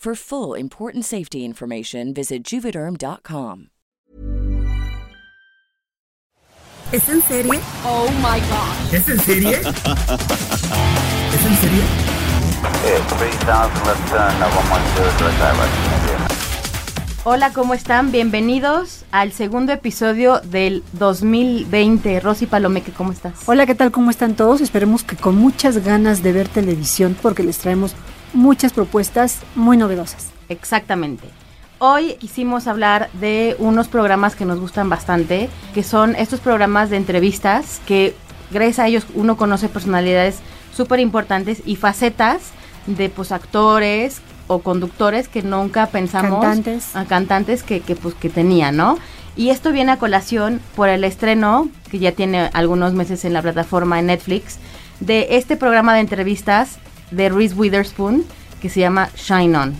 For full important safety information, visit juvederm.com. ¿Es en serie? Oh my god. ¿Es en serie? ¿Es en serie? Yeah, 3000 left turn, uh, 110 direct direct. Hola, ¿cómo están? Bienvenidos al segundo episodio del 2020. Rosy Palomeque, ¿cómo estás? Hola, ¿qué tal? ¿Cómo están todos? Esperemos que con muchas ganas de ver televisión porque les traemos muchas propuestas muy novedosas. Exactamente. Hoy quisimos hablar de unos programas que nos gustan bastante, que son estos programas de entrevistas que gracias a ellos uno conoce personalidades súper importantes y facetas de pues actores o conductores que nunca pensamos Cantantes. a cantantes que, que pues que tenía, ¿no? Y esto viene a colación por el estreno que ya tiene algunos meses en la plataforma de Netflix de este programa de entrevistas de Reese Witherspoon que se llama Shine On.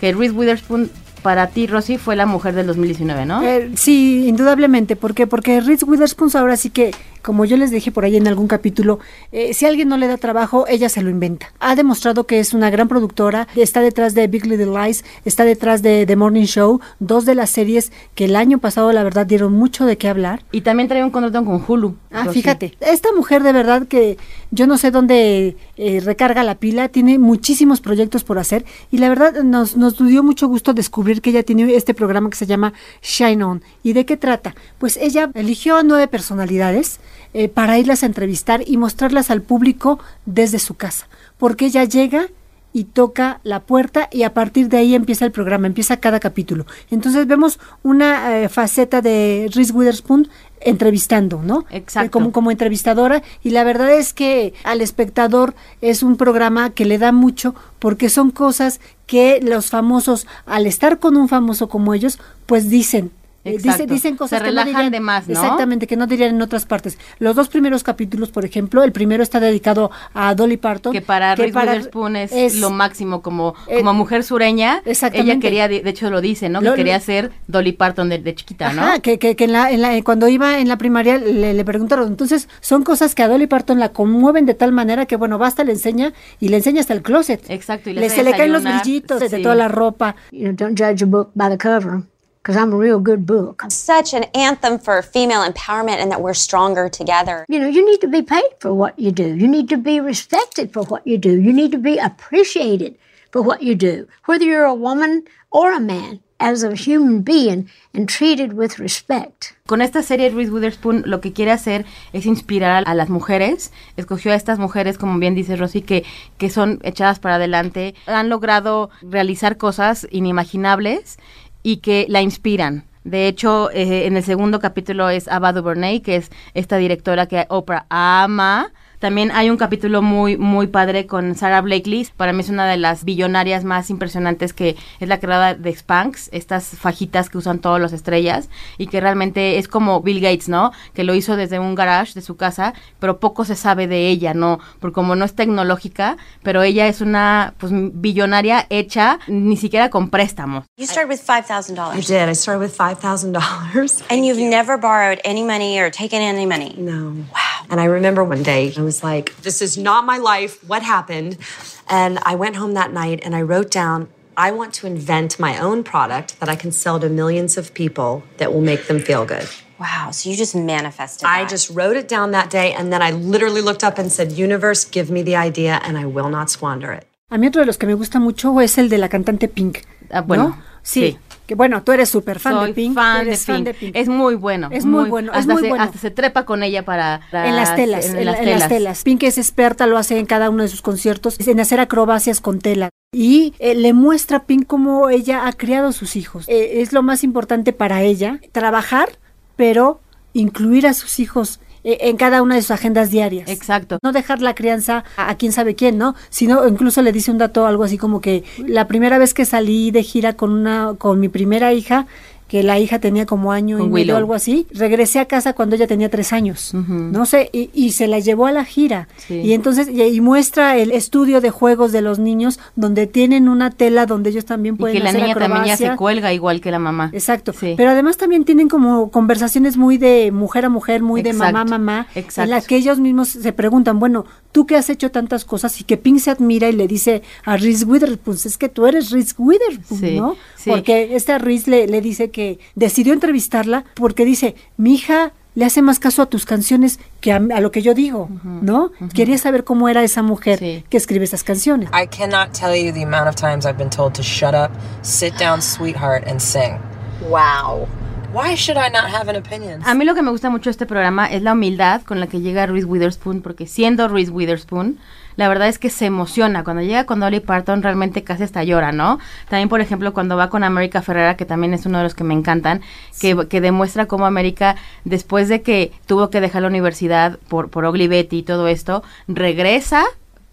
Que Reese Witherspoon para ti, Rosy, fue la mujer del 2019, ¿no? Eh, sí, indudablemente. ¿Por qué? Porque Reese Witherspoon ahora sí que, como yo les dije por ahí en algún capítulo, eh, si alguien no le da trabajo, ella se lo inventa. Ha demostrado que es una gran productora, está detrás de Big Little Lies, está detrás de The Morning Show, dos de las series que el año pasado la verdad dieron mucho de qué hablar. Y también trae un contrato con Hulu. Ah, Rosy. fíjate, esta mujer de verdad que yo no sé dónde eh, recarga la pila, tiene muchísimos proyectos por hacer y la verdad nos, nos dio mucho gusto descubrir que ella tiene este programa que se llama Shine On. ¿Y de qué trata? Pues ella eligió a nueve personalidades eh, para irlas a entrevistar y mostrarlas al público desde su casa, porque ella llega y toca la puerta y a partir de ahí empieza el programa, empieza cada capítulo. Entonces vemos una eh, faceta de Reese Witherspoon entrevistando, ¿no? Exacto. Eh, Como, como entrevistadora y la verdad es que al espectador es un programa que le da mucho porque son cosas que los famosos, al estar con un famoso como ellos, pues dicen. Eh, Exacto. Dicen, cosas Se que no relajan dirían- de más, ¿no? Exactamente, que no dirían en otras partes. Los dos primeros capítulos, por ejemplo, el primero está dedicado a Dolly Parton. que para Reese Witherspoon es, lo máximo como, eh, como mujer sureña. exactamente. Ella quería, de de hecho lo dice, ¿no? Lo- que quería ser Dolly Parton de, de chiquita, ¿no? Ajá, que, que, que en la, en la- cuando iba en la primaria le, le preguntaron. Entonces, son cosas que a Dolly Parton la conmueven de tal manera que, bueno, basta, le enseña y le enseña hasta el closet. Exacto, y le Le, se le caen los brillitos de sí. toda la ropa. you know, don't judge a book by the cover because I'm a real good book. such an anthem for female empowerment and that we're stronger together. You know, you need to be paid for what you do. You need to be respected for what you do. You need to be appreciated for what you do, whether you're a woman or a man, as a human being and treated with respect. Con esta serie Reese Witherspoon lo que quiere hacer es inspirar a, a las mujeres. Escogió a estas mujeres, como bien dice Rosy, que, que son echadas para adelante. Han logrado realizar cosas inimaginables y que la inspiran. De hecho, eh, en el segundo capítulo es Ava DuVernay, que es esta directora que Oprah ama. También hay un capítulo muy, muy padre con Sarah Blakely. Para mí es una de las billonarias más impresionantes que es la creadora de Spanx, estas fajitas que usan todas las estrellas y que realmente es como Bill Gates, ¿no? Que lo hizo desde un garage de su casa, pero poco se sabe de ella, ¿no? Porque como no es tecnológica, pero ella es una pues billonaria hecha ni siquiera con préstamos. You started with $5,000. I did. I started with five thousand dollars. And you've never borrowed any money or taken any money. No. Wow. And I remember one day I was like, "This is not my life. What happened?" And I went home that night and I wrote down, "I want to invent my own product that I can sell to millions of people that will make them feel good." Wow, so you just manifested I just wrote it down that day and then I literally looked up and said, Universe, give me the idea and I will not squander it. A mí otro de los que me gusta mucho es el de la cantante Pink. Ah, bueno, ¿no? Sí, sí. Que bueno, tú eres súper fan Soy de Pink. tú fan de fan Pink. de Pink. Es muy bueno. Es muy bueno, es hasta muy se, bueno. Hasta se trepa con ella para... en las telas, en, en, las en telas. las telas. Pink es experta, lo hace en cada uno de sus conciertos, en hacer acrobacias con tela. Y eh, le muestra a Pink cómo ella ha criado a sus hijos. Eh, es lo más importante para ella, trabajar, pero incluir a sus hijos en cada una de sus agendas diarias. Exacto. No dejar la crianza a, a quién sabe quién, ¿no? Sino incluso le dice un dato algo así como que la primera vez que salí de gira con una con mi primera hija que la hija tenía como año Con y medio Willow. algo así, regresé a casa cuando ella tenía tres años, no sé, y, y se la llevó a la gira. Sí. Y entonces, y, y muestra el estudio de juegos de los niños, donde tienen una tela donde ellos también Y pueden que la niña también ya se cuelga igual que la mamá. Exacto. Sí. Pero además también tienen como conversaciones muy de mujer a mujer, muy de mamá a mamá, exacto. en las que ellos mismos se preguntan, bueno, tú que has hecho tantas cosas y que Pink se admira y le dice a Reese Witherspoon, es que tú eres Reese Witherspoon, Sí, ¿no? Porque esta Reese le, le dice que decidió entrevistarla porque dice, mi hija le hace más caso a tus canciones que a, a lo que yo digo, ¿no? Quería saber cómo era esa mujer Sí. que escribe esas canciones. I cannot tell you the amount of times I've been told to shut up, sit down, sweetheart, and sing. Wow. Why should I not have an opinion? A mí lo que me gusta mucho de este programa es la humildad con la que llega Reese Witherspoon, porque siendo Reese Witherspoon, la verdad es que se emociona. Cuando llega con Dolly Parton, realmente casi hasta llora, ¿no? También, por ejemplo, cuando va con América Ferrera, que también es uno de los que me encantan, que, que demuestra cómo América, después de que tuvo que dejar la universidad por, por Ugly Betty y todo esto, regresa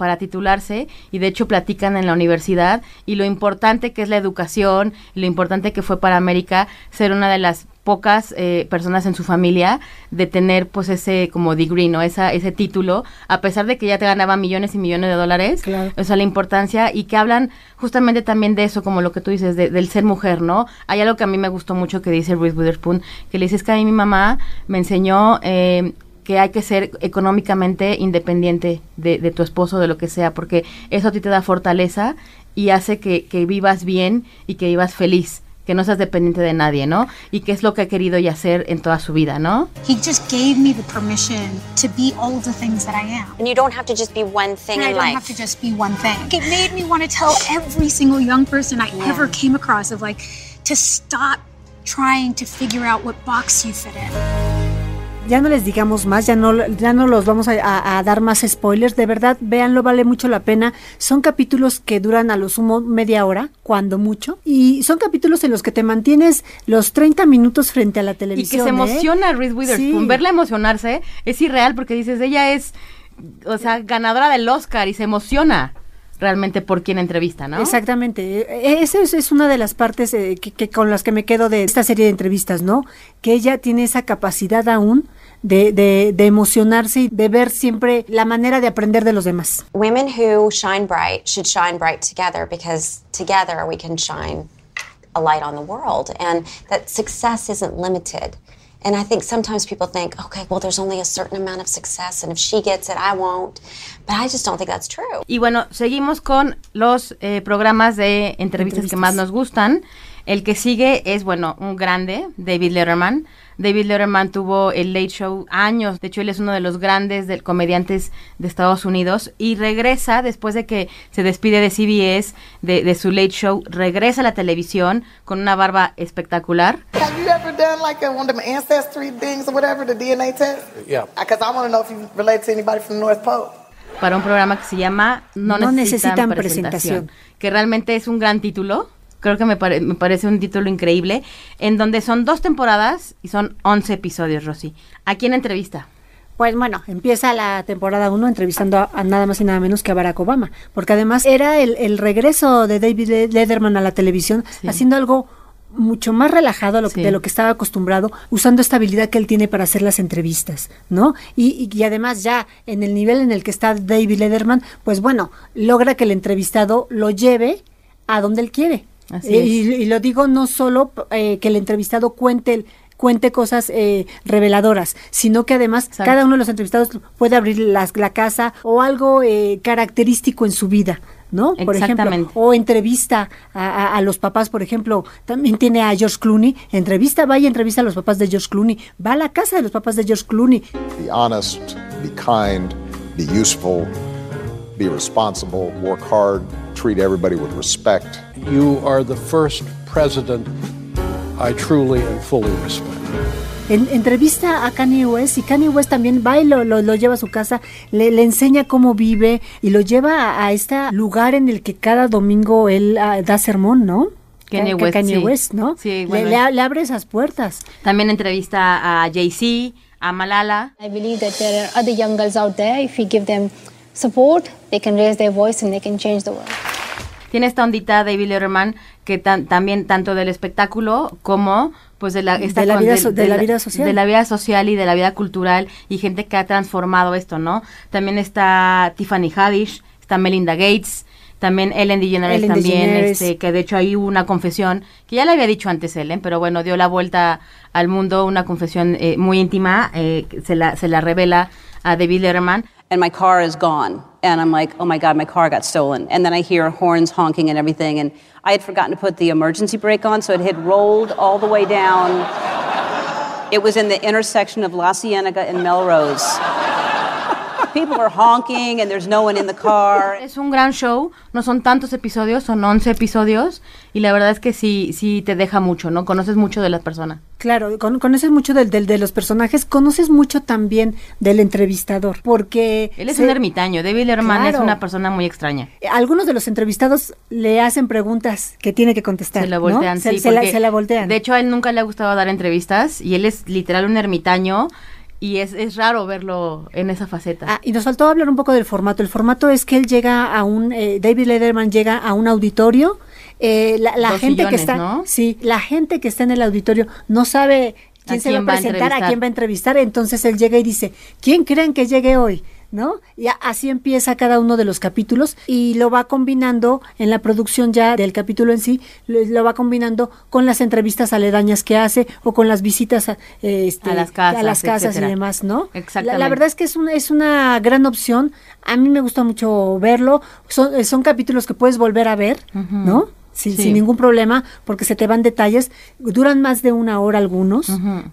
para titularse y de hecho platican en la universidad y lo importante que es la educación, lo importante que fue para América ser una de las pocas eh, personas en su familia de tener pues ese como degree, ¿no? Esa, ese título, a pesar de que ya te ganaba millones y millones de dólares, Claro. o sea, la importancia y que hablan justamente también de eso, como lo que tú dices, de- del ser mujer, ¿no? Hay algo que a mí me gustó mucho que dice Reese Witherspoon, que le dice es que a mí mi mamá me enseñó eh, que hay que ser económicamente independiente de, de tu esposo, de lo que sea, porque eso a ti te da fortaleza y hace que, que vivas bien y que vivas feliz, que no seas dependiente de nadie, ¿no? Y que es lo que ha querido y hacer en toda su vida, ¿no? He just gave me the permission to be all the things that I am. And you don't have to just be one thing And I in don't life. have to just be one thing. It made me want to tell every single young person I ever came across of like to stop trying to figure out what box you fit in. Ya no les digamos más, ya no, ya no los vamos a, a- a dar más spoilers. De verdad, véanlo, vale mucho la pena. Son capítulos que duran a lo sumo media hora, cuando mucho. Y son capítulos en los que te mantienes los 30 minutos frente a la Y que televisión. se ¿eh? emociona Reese Witherspoon. Sí. Verla emocionarse es irreal porque dices, ella es, o sea, ganadora del Oscar y se emociona realmente por quien entrevista, ¿no? Exactamente. E- Esa es, es una de las partes eh, que, que con las que me quedo de esta serie de entrevistas, ¿no? Que ella tiene esa capacidad aún de, de, de emocionarse y de ver siempre la manera de aprender de los demás. Women who shine bright should shine bright together because together we can shine a light on the world and that success isn't limited. And I think sometimes people think, okay, well, there's only a certain amount of success, and if she gets it, I won't. But I just don't think that's true. Y bueno, seguimos con los eh, programas de entrevistas, que Entrevistas. más nos gustan. El que sigue es, bueno, un grande, David Letterman. David Letterman tuvo el Late Show años. De hecho, él es uno de los grandes de- comediantes de Estados Unidos. Y regresa, después de que se despide de CBS, de, de su Late Show, regresa a la televisión con una barba espectacular. Have you ever done like a, one of them ancestry things or whatever, the DNA test? Yeah. Because I want to know if you relate to anybody from the North Pole. para un programa que se llama No, No necesitan, necesitan presentación, presentación. que realmente es un gran título. Creo que me, pare- me parece un título increíble, en donde son dos temporadas y son 11 episodios, Rosy. ¿A quién entrevista? Pues bueno, empieza la temporada 1 entrevistando a, a nada más y nada menos que a Barack Obama, porque además era el, el regreso de David Le- Letterman a la televisión, Sí. haciendo algo mucho más relajado lo que- Sí. de lo que estaba acostumbrado, usando esta habilidad que él tiene para hacer las entrevistas, ¿no? Y, y- y además ya en el nivel en el que está David Letterman, pues bueno, logra que el entrevistado lo lleve a donde él quiere. Así Eh, y, y lo digo no solo eh, que el entrevistado cuente el cuente cosas eh, reveladoras, sino que además cada uno de los entrevistados puede abrir las- la casa o algo eh, característico en su vida. ¿No? Por ejemplo, Exactamente. o entrevista a, a- a los papás, por ejemplo, también tiene a George Clooney, entrevista, vaya, entrevista a los papás de George Clooney, va a la casa de los papás de George Clooney, Be honest, be kind, be useful, be responsible, work hard, treat everybody with respect. You are the first president I truly and fully respect. En- entrevista a Kanye West y Kanye West también va y lo, lo- lo lleva a su casa, le, le enseña cómo vive y lo lleva a, a este lugar en el que cada domingo él ah, da sermón, ¿no? Kanye Ka- West, Kanye sí. West, ¿no? Sí, Le- bueno, le, a- le abre esas puertas. También entrevista a Jay-Z, a Malala. I believe that there are other young girls out there. If we give them support, they can raise their voice and they can change the world. Tiene esta ondita David Letterman que tan- también tanto del espectáculo como pues de la, esta De la vida so- de la vida social. de la vida social y de la vida cultural y gente que ha transformado esto, ¿no? También está Tiffany Haddish, está Melinda Gates, también Ellen DeGeneres Ellen también, DeGeneres. este, que de hecho hay una confesión que ya le había dicho antes Ellen, pero bueno dio la vuelta al mundo, una confesión eh, muy íntima, eh, se la se la revela a David Letterman. And my car is gone. And I'm like, oh my God, my car got stolen. And then I hear horns honking and everything. And I had forgotten to put the emergency brake on, so it had rolled all the way down. It was in the intersection of La Cienega and Melrose. People were honking, and there's no one in the car. Es un gran show, no son tantos episodios, son 11 episodios y la verdad es que sí, sí te deja mucho, ¿no? Conoces mucho de las personas. Claro, con- conoces mucho del, del- de los personajes, conoces mucho también del entrevistador, porque... Él es se- un ermitaño, David Letterman es Claro. una persona muy extraña. Algunos de los entrevistados le hacen preguntas que tiene que contestar. Se la ¿no? voltean, Se, sí. se la, porque, se la voltean. De hecho, a él nunca le ha gustado dar entrevistas y él es literal un ermitaño y es, es raro verlo en esa faceta. Ah, y nos faltó hablar un poco del formato. El formato es que él llega a un, eh, David Letterman llega a un auditorio. eh, la gente que está, ¿no? sí, la gente que está en el auditorio no sabe quién ¿A se va a quién va a presentar, a quién va a entrevistar. Entonces él llega y dice, ¿quién creen que llegue hoy? ¿No? Y así empieza cada uno de los capítulos y lo va combinando en la producción ya del capítulo en sí, lo, lo va combinando con las entrevistas aledañas que hace o con las visitas a, este, A las casas, a las casas y demás, ¿no? Exactamente. la verdad es que es una, es una gran opción. A mí me gusta mucho verlo. Son, son capítulos que puedes volver a ver. ¿no? Sin, Sí. sin ningún problema, porque se te van detalles. Duran más de una hora algunos,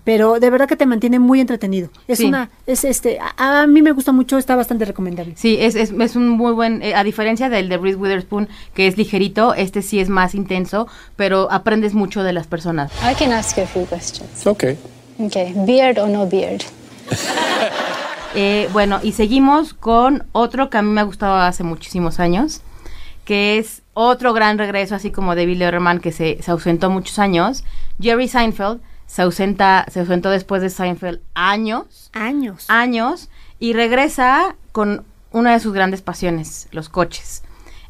pero de verdad que te mantiene muy entretenido. Es Sí. una, es este, a, a mí me gusta mucho, está bastante recomendable. Sí, es, es, es un muy buen, eh, a diferencia del de Reese Witherspoon, que es ligerito, este sí es más intenso, pero aprendes mucho de las personas. I can ask you a few questions. Okay. Okay, beard or no beard? Eh, bueno, y seguimos con otro que a mí me ha gustado hace muchísimos años, que es otro gran regreso, así como David Letterman, que se, se ausentó muchos años. Jerry Seinfeld se ausenta, se ausentó después de Seinfeld años, Años. años, y regresa con una de sus grandes pasiones, los coches.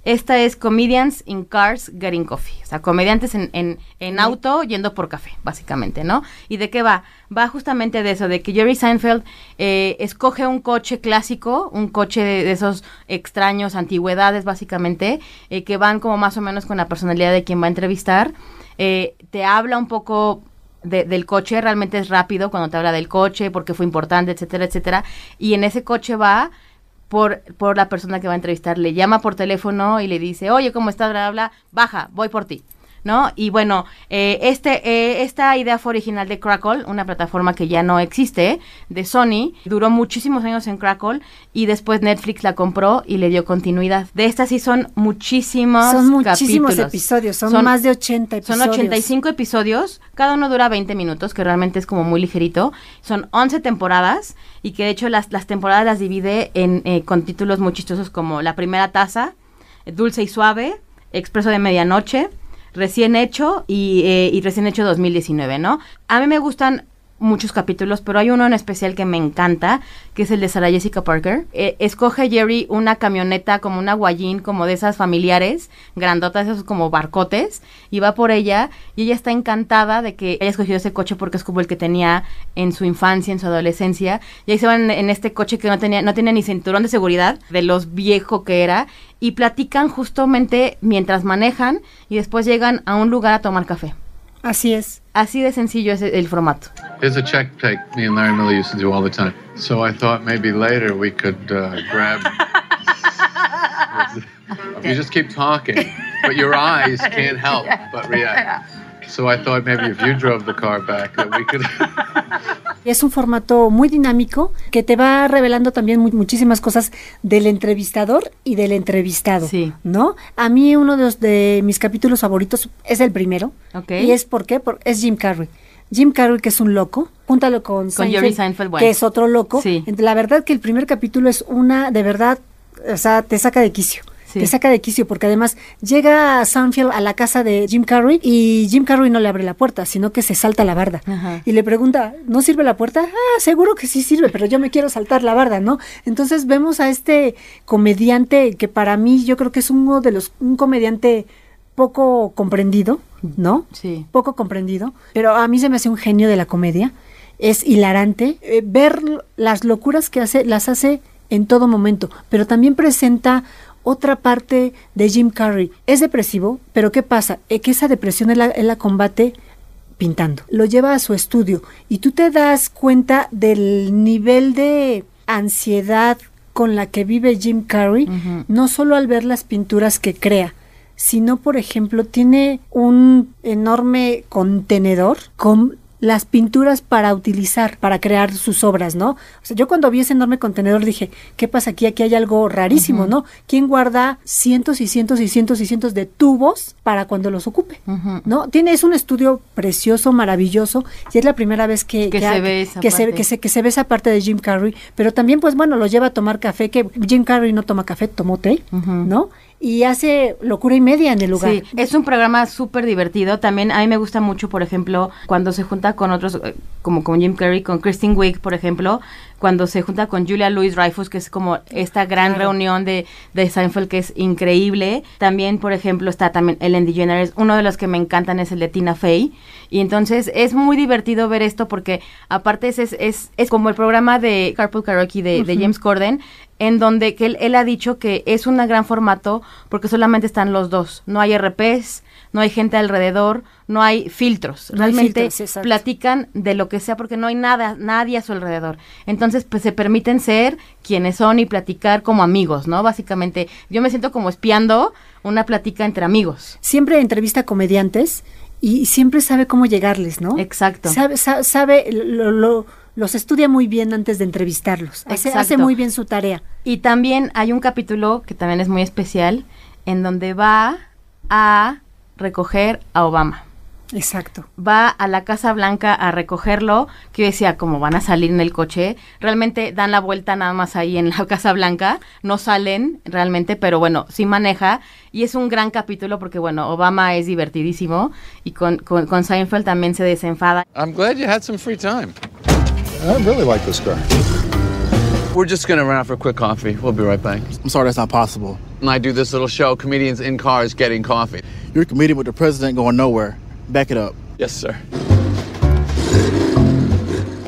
Esta es Comedians in Cars Getting Coffee. O sea, comediantes en, en, en auto yendo por café, básicamente, ¿no? ¿Y de qué va? Va justamente de eso, de que Jerry Seinfeld eh, escoge un coche clásico, un coche de, de esos extraños, antigüedades, básicamente, eh, que van como más o menos con la personalidad de quien va a entrevistar. Eh, te habla un poco de- del coche, realmente es rápido cuando te habla del coche, porque fue importante, etcétera, etcétera. Y en ese coche va por, por la persona que va a entrevistar, le llama por teléfono y le dice, oye, ¿cómo estás? Bla, bla, baja, voy por ti. ¿No? Y bueno, eh, este, eh, esta idea fue original de Crackle, una plataforma que ya no existe, de Sony. Duró muchísimos años en Crackle y después Netflix la compró y le dio continuidad. De estas sí son muchísimos Son muchísimos capítulos. episodios, son, más de 80 episodios. Son 85 episodios, cada uno dura 20 minutos, que realmente es como muy ligerito. Son 11 temporadas y que de hecho las, las temporadas las divide en, eh, con títulos muy chistosos como La Primera Taza, Dulce y Suave, Expreso de Medianoche, Recién Hecho y, eh, y Recién Hecho 2019, ¿no? A mí me gustan muchos capítulos, pero hay uno en especial que me encanta, que es el de Sarah Jessica Parker. Eh, escoge Jerry una camioneta como una guayín, como de esas familiares, grandotas, esos como barcotes, y va por ella, y ella está encantada de que haya escogido ese coche porque es como el que tenía en su infancia, en su adolescencia, y ahí se van en, este coche que no tenía, no tenía ni cinturón de seguridad, de los viejo que era, y platican justamente mientras manejan, y después llegan a un lugar a tomar café. Así es. Así de sencillo es el formato. Here's a check take me and Larry Miller used to do all the time. So I thought maybe later we could uh, grab. you just keep talking, but your eyes can't help but react. So I thought maybe if you drove the car back that we could. Es un formato muy dinámico que te va revelando también mu- muchísimas cosas del entrevistador y del entrevistado, ¿no? A mí uno de, los, de mis capítulos favoritos es el primero. Ok. ¿Y es por qué? Por, es Jim Carrey. Jim Carrey, que es un loco, júntalo con, Con Jerry Seinfeld, bueno. que es otro loco. Sí. La verdad que el primer capítulo es una, de verdad, o sea, te saca de quicio. Sí. Te saca de quicio porque además llega Seinfeld a la casa de Jim Carrey y Jim Carrey no le abre la puerta, sino que se salta la barda. Ajá. Y le pregunta, ¿no sirve la puerta? Ah, seguro que sí sirve, pero yo me quiero saltar la barda, ¿no? Entonces vemos a este comediante que para mí yo creo que es uno de los, un comediante poco comprendido, ¿no? Sí. Poco comprendido, pero a mí se me hace un genio de la comedia. Es hilarante eh, ver las locuras que hace, las hace en todo momento, pero también presenta otra parte de Jim Carrey. Es depresivo, pero ¿qué pasa? Eh, que esa depresión él la, él la combate pintando. Lo lleva a su estudio y tú te das cuenta del nivel de ansiedad con la que vive Jim Carrey, no solo al ver las pinturas que crea, sino, por ejemplo, tiene un enorme contenedor con las pinturas para utilizar, para crear sus obras, ¿no? O sea, yo cuando vi ese enorme contenedor dije, ¿qué pasa aquí? Aquí hay algo rarísimo, ¿no? ¿Quién guarda cientos y cientos y cientos y cientos de tubos para cuando los ocupe? ¿No? Tiene, es un estudio precioso, maravilloso, y es la primera vez que, Que se ve esa que se, que, se, que se ve esa parte de Jim Carrey, pero también, pues bueno, lo lleva a tomar café, que Jim Carrey no toma café, tomó té, ¿no? Y hace locura y media en el lugar. Sí, es un programa súper divertido. También a mí me gusta mucho, por ejemplo, cuando se junta con otros, eh, como con Jim Carrey, con Kristen Wiig, por ejemplo, cuando se junta con Julia Louis Dreyfus, que es como esta gran Claro. reunión de, de Seinfeld que es increíble. También, por ejemplo, está también Ellen DeGeneres. Uno de los que me encantan es el de Tina Fey. Y entonces es muy divertido ver esto porque aparte es, es, es, es como el programa de Carpool Karaoke de, de. James Corden, en donde que él, él ha dicho que es un gran formato porque solamente están los dos. No hay RPs, no hay gente alrededor, no hay filtros. No hay Realmente filtros, platican de lo que sea porque no hay nada, nadie a su alrededor. Entonces, pues se permiten ser quienes son y platicar como amigos, ¿no? Básicamente, yo me siento como espiando una plática entre amigos. Siempre entrevista a comediantes y siempre sabe cómo llegarles, ¿no? Exacto. Sabe, sa- sabe lo- lo- los estudia muy bien antes de entrevistarlos. Hace, hace muy bien su tarea. Y también hay un capítulo que también es muy especial, en donde va a recoger a Obama. Exacto. Va a la Casa Blanca a recogerlo, que yo decía, como van a salir en el coche, realmente dan la vuelta nada más ahí en la Casa Blanca, no salen realmente, pero bueno, sí maneja, y es un gran capítulo porque bueno, Obama es divertidísimo, y con, con, con Seinfeld también se desenfada. I'm glad you had some free time. I really like this guy. We're just gonna run out for a quick coffee. We'll be right back. I'm sorry, that's not possible. And I do this little show, comedians in cars getting coffee. You're a comedian with the president going nowhere. Back it up. Yes, sir.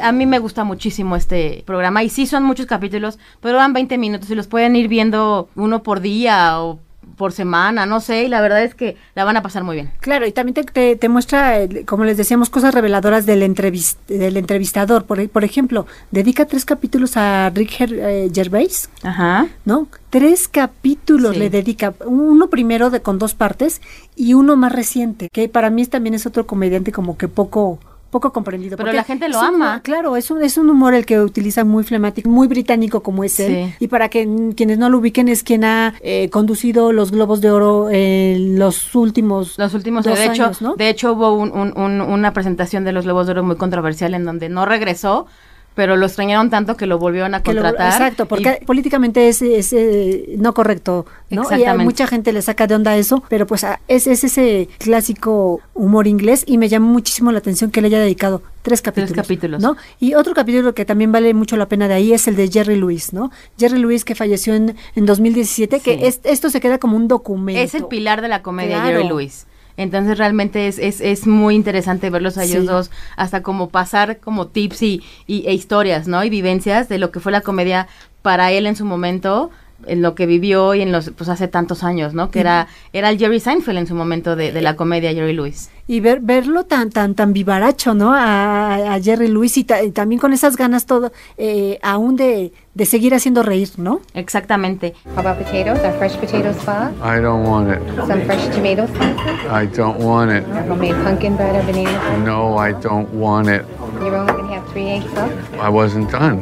A mí me gusta muchísimo este programa y sí son muchos capítulos, pero van 20 minutos y los pueden ir viendo uno por día o por semana, no sé, y la verdad es que la van a pasar muy bien. Claro, y también te, te- te muestra, eh, como les decíamos, cosas reveladoras del, entrevis- del entrevistador. Por, por ejemplo, dedica tres capítulos a Rick eh, Gervais, Ajá. ¿no? Tres capítulos Sí. le dedica. Uno primero de con dos partes y uno más reciente, que para mí también es otro comediante como que poco poco comprendido. Pero porque la gente lo ama. claro, es un, es un humor el que utiliza muy flemático, muy británico como es él. Sí. Y para que quienes no lo ubiquen, es quien ha eh, conducido los Globos de Oro en los últimos Los últimos, dos de hecho, años, ¿no? de hecho hubo un- un- un- una presentación de los Globos de Oro muy controversial en donde no regresó, pero lo extrañaron tanto que lo volvieron a lo- contratar. exacto, porque políticamente es, es, eh, no correcto, ¿no? Y a mucha gente le saca de onda eso, pero pues ah, es, es ese clásico humor inglés y me llamó muchísimo la atención que le haya dedicado tres capítulos. capítulos. ¿no? Y otro capítulo que también vale mucho la pena de ahí es el de Jerry Lewis, ¿no? Jerry Lewis que falleció en, en 2017, Sí. que es- esto se queda como un documento. Es el pilar de la comedia, Claro. Jerry Lewis. Entonces realmente es, es, es muy interesante verlos a ellos Sí. dos, hasta como pasar como tips y, y- e historias, ¿no? Y vivencias de lo que fue la comedia para él en su momento, en lo que vivió y en los pues hace tantos años, ¿no? Que era era el Jerry Seinfeld en su momento de, de la comedia Jerry Lewis. y ver, verlo tan tan tan vivaracho, ¿no? A, a Jerry Lewis y, ta- y también con esas ganas todo, eh, aún de, de seguir haciendo reír, ¿no? Exactamente. How about potatoes? Our fresh potato spa, I don't want it. some fresh tomato sauce, I don't want it. our homemade pumpkin bread or banana. No, I don't want it. You're only gonna have three eggs up. I wasn't done.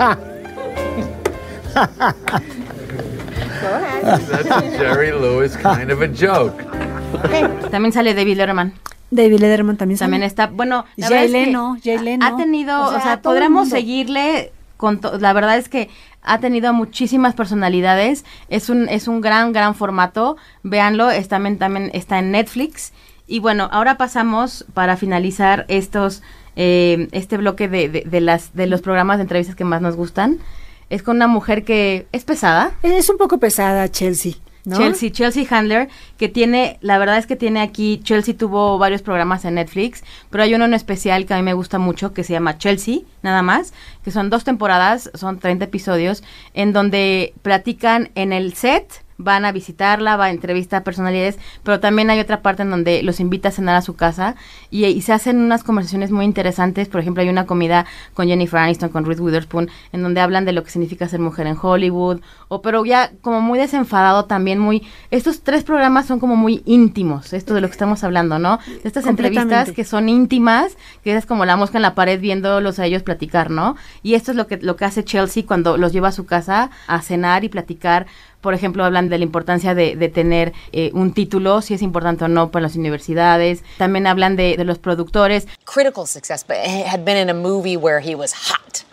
That's a Jerry Lewis kind of a joke. También sale David Letterman. David Letterman también sale. También está, bueno, la Jay verdad es que Leno, Jay Leno. ha tenido, O o sea, sea, podremos mundo. seguirle con to- la verdad es que ha tenido muchísimas personalidades, es un es un gran gran formato, véanlo, es también también está en Netflix y bueno, ahora pasamos para finalizar estos eh, este bloque de, de, de las de los programas de entrevistas que más nos gustan. Es con una mujer que es pesada, Es un poco pesada Chelsea, ¿no? Chelsea, Chelsea Handler, que tiene, la verdad es que tiene aquí, Chelsea tuvo varios programas en Netflix, pero hay uno en especial que a mí me gusta mucho, que se llama Chelsea, nada más, que son dos temporadas, son 30 episodios, en donde platican en el set, van a visitarla, va a entrevistar a personalidades, pero también hay otra parte en donde los invita a cenar a su casa y, y se hacen unas conversaciones muy interesantes. Por ejemplo, hay una comida con Jennifer Aniston, con Ruth Witherspoon, en donde hablan de lo que significa ser mujer en Hollywood, o pero ya como muy desenfadado también, muy... Estos tres programas son como muy íntimos, esto de lo que estamos hablando, ¿no? De estas entrevistas que son íntimas, que es como la mosca en la pared viéndolos a ellos platicar, ¿no? Y esto es lo que, lo que hace Chelsea cuando los lleva a su casa a cenar y platicar. Por ejemplo, hablan de la importancia de, de tener eh, un título, si es importante o no para las universidades. También hablan de, de los productores. critical success, but he had been in a movie where he was hot.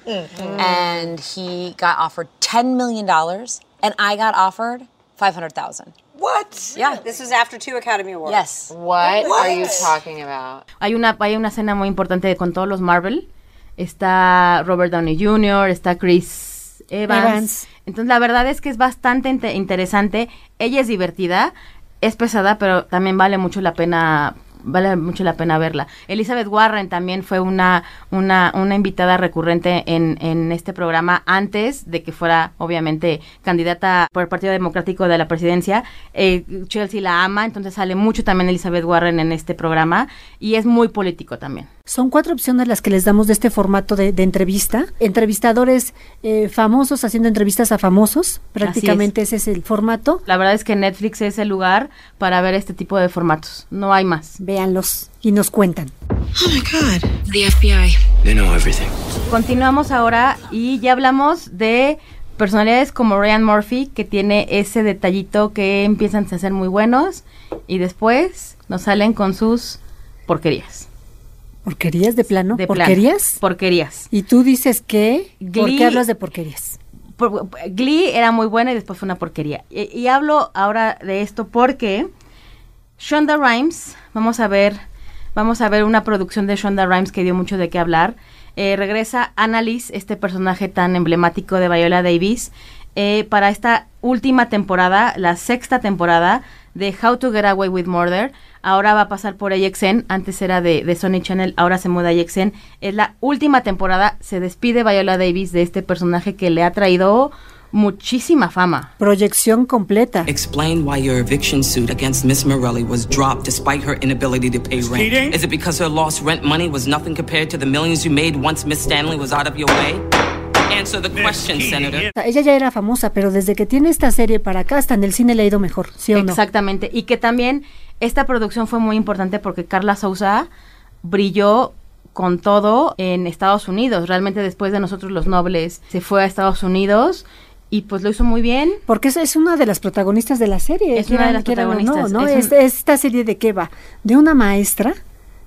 And he got offered $10 million, and I got offered 500000 What? Yeah. This was after two Academy Awards. Yes. What, are you talking about? Hay una, hay una escena muy importante con todos los Marvel. Está Robert Downey Jr., está Chris Evans. Evans. Entonces, la verdad es que es bastante inte- interesante. Ella es divertida, es pesada, pero también vale mucho la pena vale mucho la pena verla. Elizabeth Warren también fue una, una, una invitada recurrente en, en este programa antes de que fuera, obviamente, candidata por el Partido Democrático de la presidencia. Eh, Chelsea la ama, entonces sale mucho también Elizabeth Warren en este programa y es muy político también. Son cuatro opciones las que les damos de este formato de, de entrevista. Entrevistadores eh, famosos haciendo entrevistas a famosos. Prácticamente ese es el formato. La verdad es que Netflix es el lugar para ver este tipo de formatos. No hay más. Véanlos y nos cuentan. Oh my God. The FBI. They know everything. Continuamos ahora y ya hablamos de personalidades como Ryan Murphy, que tiene ese detallito que empiezan a ser muy buenos y después nos salen con sus porquerías. ¿Porquerías de plano? De plano. ¿Porquerías? Porquerías. Y tú dices que... ¿Por qué hablas de porquerías? Por- Glee era muy buena y después fue una porquería. Y, y hablo ahora de esto porque Shonda Rhimes, vamos a ver, vamos a ver una producción de Shonda Rhimes que dio mucho de qué hablar. Eh, regresa Annalise, este personaje tan emblemático de Viola Davis, eh, para esta última temporada, la sexta temporada de How to Get Away with Murder. Ahora va a pasar por AXN, antes era de, de Sony Channel, ahora se muda a AXN. Es la última temporada, se despide Viola Davis de este personaje que le ha traído muchísima fama. Proyección completa. Explain why your eviction suit against Miss Morelli was dropped despite her inability to pay rent. Cheating? Is it because her lost rent money was nothing compared to the millions you made once Miss Stanley was out of your way? Answer the question, Senator. Ella ya era famosa, pero desde que tiene esta serie para acá, hasta en el cine le ha ido mejor, ¿sí o no? Exactamente. Y que también esta producción fue muy importante porque Carla Souza brilló con todo en Estados Unidos. Realmente después de nosotros los nobles se fue a Estados Unidos y pues lo hizo muy bien. Porque es, es una de las protagonistas de la serie. Es una de las o no, protagonistas. ¿no? Es Esta serie de qué va? De una maestra,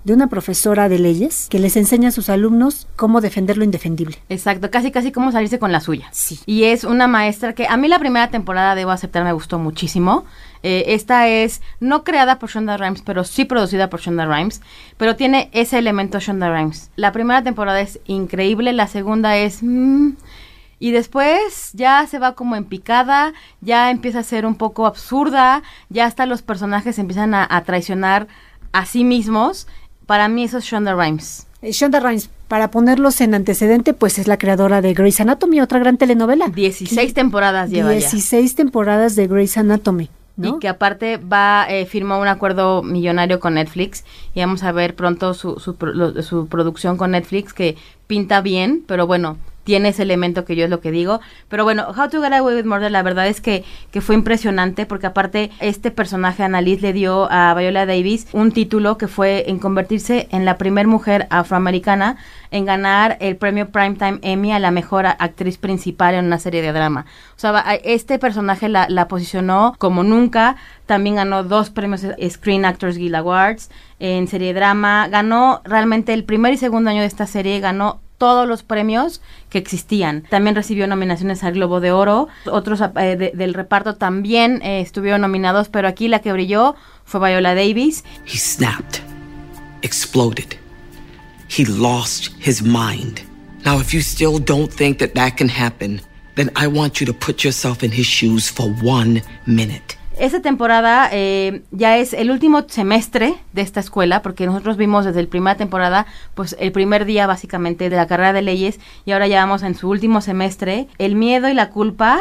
de una profesora de leyes, que les enseña a sus alumnos cómo defender lo indefendible. Exacto, casi casi como salirse con la suya. Y es una maestra que a mí la primera temporada, debo aceptar, me gustó muchísimo. Eh, esta es no creada por Shonda Rhimes, pero sí producida por Shonda Rhimes, pero tiene ese elemento Shonda Rhimes. La primera temporada es increíble, la segunda es... mm, y después ya se va como en picada, ya empieza a ser un poco absurda, ya hasta los personajes empiezan a, a traicionar a sí mismos. Para mí eso es Shonda Rhimes. Eh, Shonda Rhimes, para ponerlos en antecedente, pues es la creadora de Grey's Anatomy, otra gran telenovela. 16 temporadas lleva ya. 16 temporadas de Grey's Anatomy. ¿no? Y que aparte va, eh, firmó un acuerdo millonario con Netflix y vamos a ver pronto su, su, lo- su producción con Netflix que pinta bien, pero bueno, tiene ese elemento que yo es lo que digo. Pero bueno, How to Get Away with Murder, la verdad es que, que fue impresionante porque aparte este personaje, Annalise, le dio a Viola Davis un título que fue en convertirse en la primer mujer afroamericana en ganar el premio Primetime Emmy a la mejor actriz principal en una serie de drama. O sea, este personaje la, la posicionó como nunca. También ganó dos premios Screen Actors Guild Awards en serie de drama. Ganó realmente el primer y segundo año de esta serie, ganó todos los premios que existían. También recibió nominaciones al Globo de Oro. Otros eh, de- del reparto también eh, estuvieron nominados, pero aquí la que brilló fue Viola Davis. He snapped, exploded. He lost his mind. Now, if you still don't think that that can happen, then I want you to put yourself in his shoes for one minute. Esta temporada eh, ya es el último semestre de esta escuela, porque nosotros vimos desde la primera temporada, pues el primer día básicamente de la carrera de leyes, y ahora ya vamos en su último semestre. El miedo y la culpa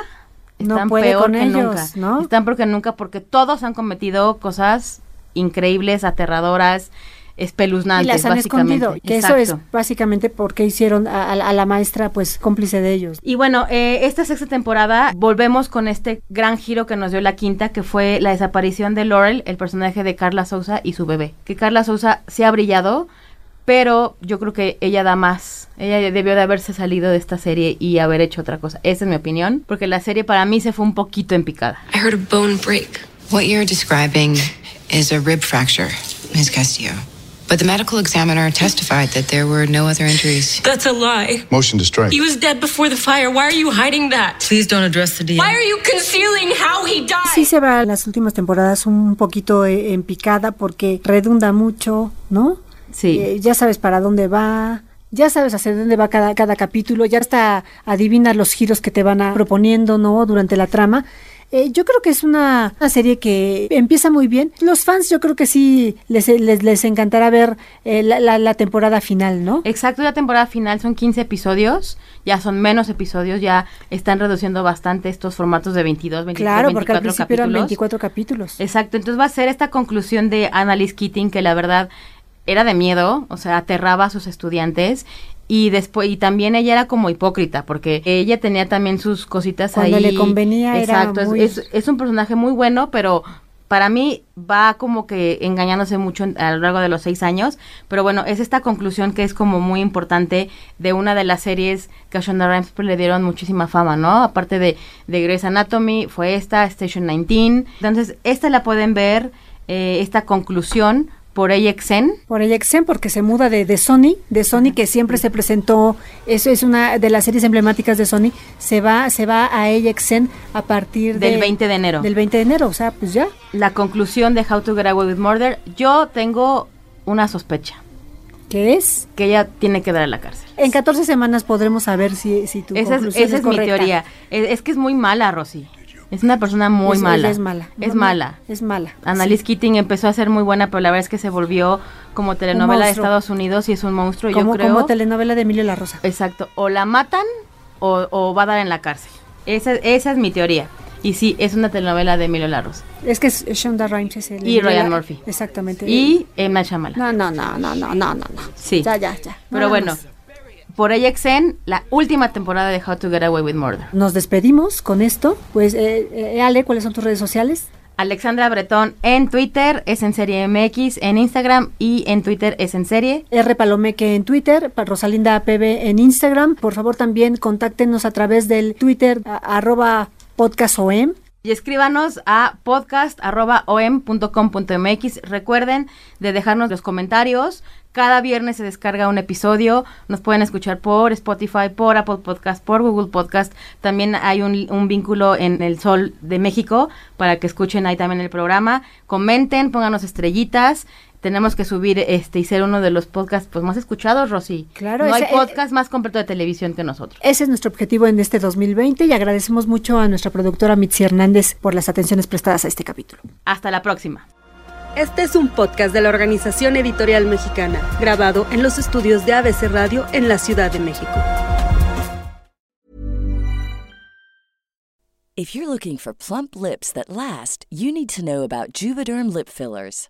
están peor con que ellos, nunca. ¿no? Están peor que nunca porque todos han cometido cosas increíbles, aterradoras, y espeluznantes, las han básicamente. escondido, que eso es básicamente porque hicieron a, a- a la maestra pues cómplice de ellos. Y bueno, eh, esta sexta temporada volvemos con este gran giro que nos dio la quinta, que fue la desaparición de Laurel, el personaje de Carla Souza y su bebé. Que Carla Souza sí ha brillado, pero yo creo que ella da más. Ella debió de haberse salido de esta serie y haber hecho otra cosa. Esa es mi opinión, porque la serie para mí se fue un poquito en picada. I heard a bone break. What you're describing is a rib fracture, Ms. Castillo. But the medical examiner testified that there were no other injuries. That's a lie. Motion to strike. He was dead before the fire. Why are you hiding that? Please don't address the Why are you concealing how he died? Sí se va en las últimas temporadas un poquito eh, en picada porque redunda mucho, ¿no? Sí. Eh, ya sabes para dónde va, ya sabes hacia dónde va cada, cada capítulo, ya hasta adivinas los giros que te van a proponiendo, ¿no? Durante la trama. Eh, yo creo que es una, una serie que empieza muy bien. Los fans yo creo que sí les, les, les encantará ver eh, la, la- la temporada final, ¿no? Exacto, la temporada final son 15 episodios, ya son menos episodios, ya están reduciendo bastante estos formatos de 22, 23, Claro, porque al 24 principio eran capítulos. 24 capítulos. Exacto, entonces va a ser esta conclusión de Annalise Keating que la verdad era de miedo, o sea, aterraba a sus estudiantes y después y también ella era como hipócrita porque ella tenía también sus cositas Cuando ahí. le convenía era Exacto, es- muy- es, es un personaje muy bueno, pero para mí va como que engañándose mucho a lo largo de los seis años, pero bueno, es esta conclusión que es como muy importante de una de las series que a Shonda Rhimes pues, le dieron muchísima fama, ¿no? Aparte de, de Grey's Anatomy, fue esta, Station 19. Entonces, esta la pueden ver, eh, esta conclusión por AXN. Por AXN, porque se muda de, de Sony, de Sony que siempre se presentó, eso es una de las series emblemáticas de Sony, se va, se va a AXN a partir Del de- 20 de enero. Del 20 de enero, o sea, pues ya. La conclusión de How to Get Away with Murder, yo tengo una sospecha. ¿Qué es? Que ella tiene que dar a la cárcel. En 14 semanas podremos saber si, si tu Esa es, conclusión esa es mi correcta. teoría. Es, es que es muy mala, Rosy. Es una persona muy Es- mala. Es mala. Es No, mala. Es mala. Annalise Keating empezó a ser muy buena, pero la verdad es que se volvió como telenovela de. Estados Unidos y es un monstruo. Como, yo creo. como telenovela de Emilio La Rosa. Exacto. O la matan o, o va a dar en la cárcel. Esa, esa es mi teoría. Y sí, es una telenovela de Emilio Larros. Es que es Shonda Rhimes es el Y Ryan Murphy. Exactamente. Y Emma Shyamalan. No, no, no, no, no, no, no, no. Sí. Ya, ya, ya. Pero bueno, más. Por AXN, la última temporada de How to Get Away with Murder. Nos despedimos con esto. Pues, eh, eh, Ale, ¿cuáles son tus redes sociales? Alexandra Bretón en Twitter, es en serie MX, en Instagram y en Twitter es en serie. R. Palomeque en Twitter, Rosalinda PB en Instagram. Por favor, también contáctenos a través del Twitter a- arroba podcastom. Y escríbanos a podcast.om.com.mx. Recuerden de dejarnos los comentarios. Cada viernes se descarga un episodio. Nos pueden escuchar por Spotify, por Apple Podcast, por Google Podcast. También hay un, un vínculo en el Sol de México para que escuchen ahí también el programa. Comenten, pónganos estrellitas. Tenemos que subir este y ser uno de los podcasts pues, más escuchados, Rosy. Claro, no hay eh, podcast más completo de televisión que nosotros. Ese es nuestro objetivo en este 2020 y agradecemos mucho a nuestra productora Mitzi Hernández por las atenciones prestadas a este capítulo. Hasta la próxima. Este es un podcast de la Organización Editorial Mexicana, grabado en los estudios de ABC Radio en la Ciudad de México. If you're looking for plump lips that last, you need to know about Juvederm lip fillers.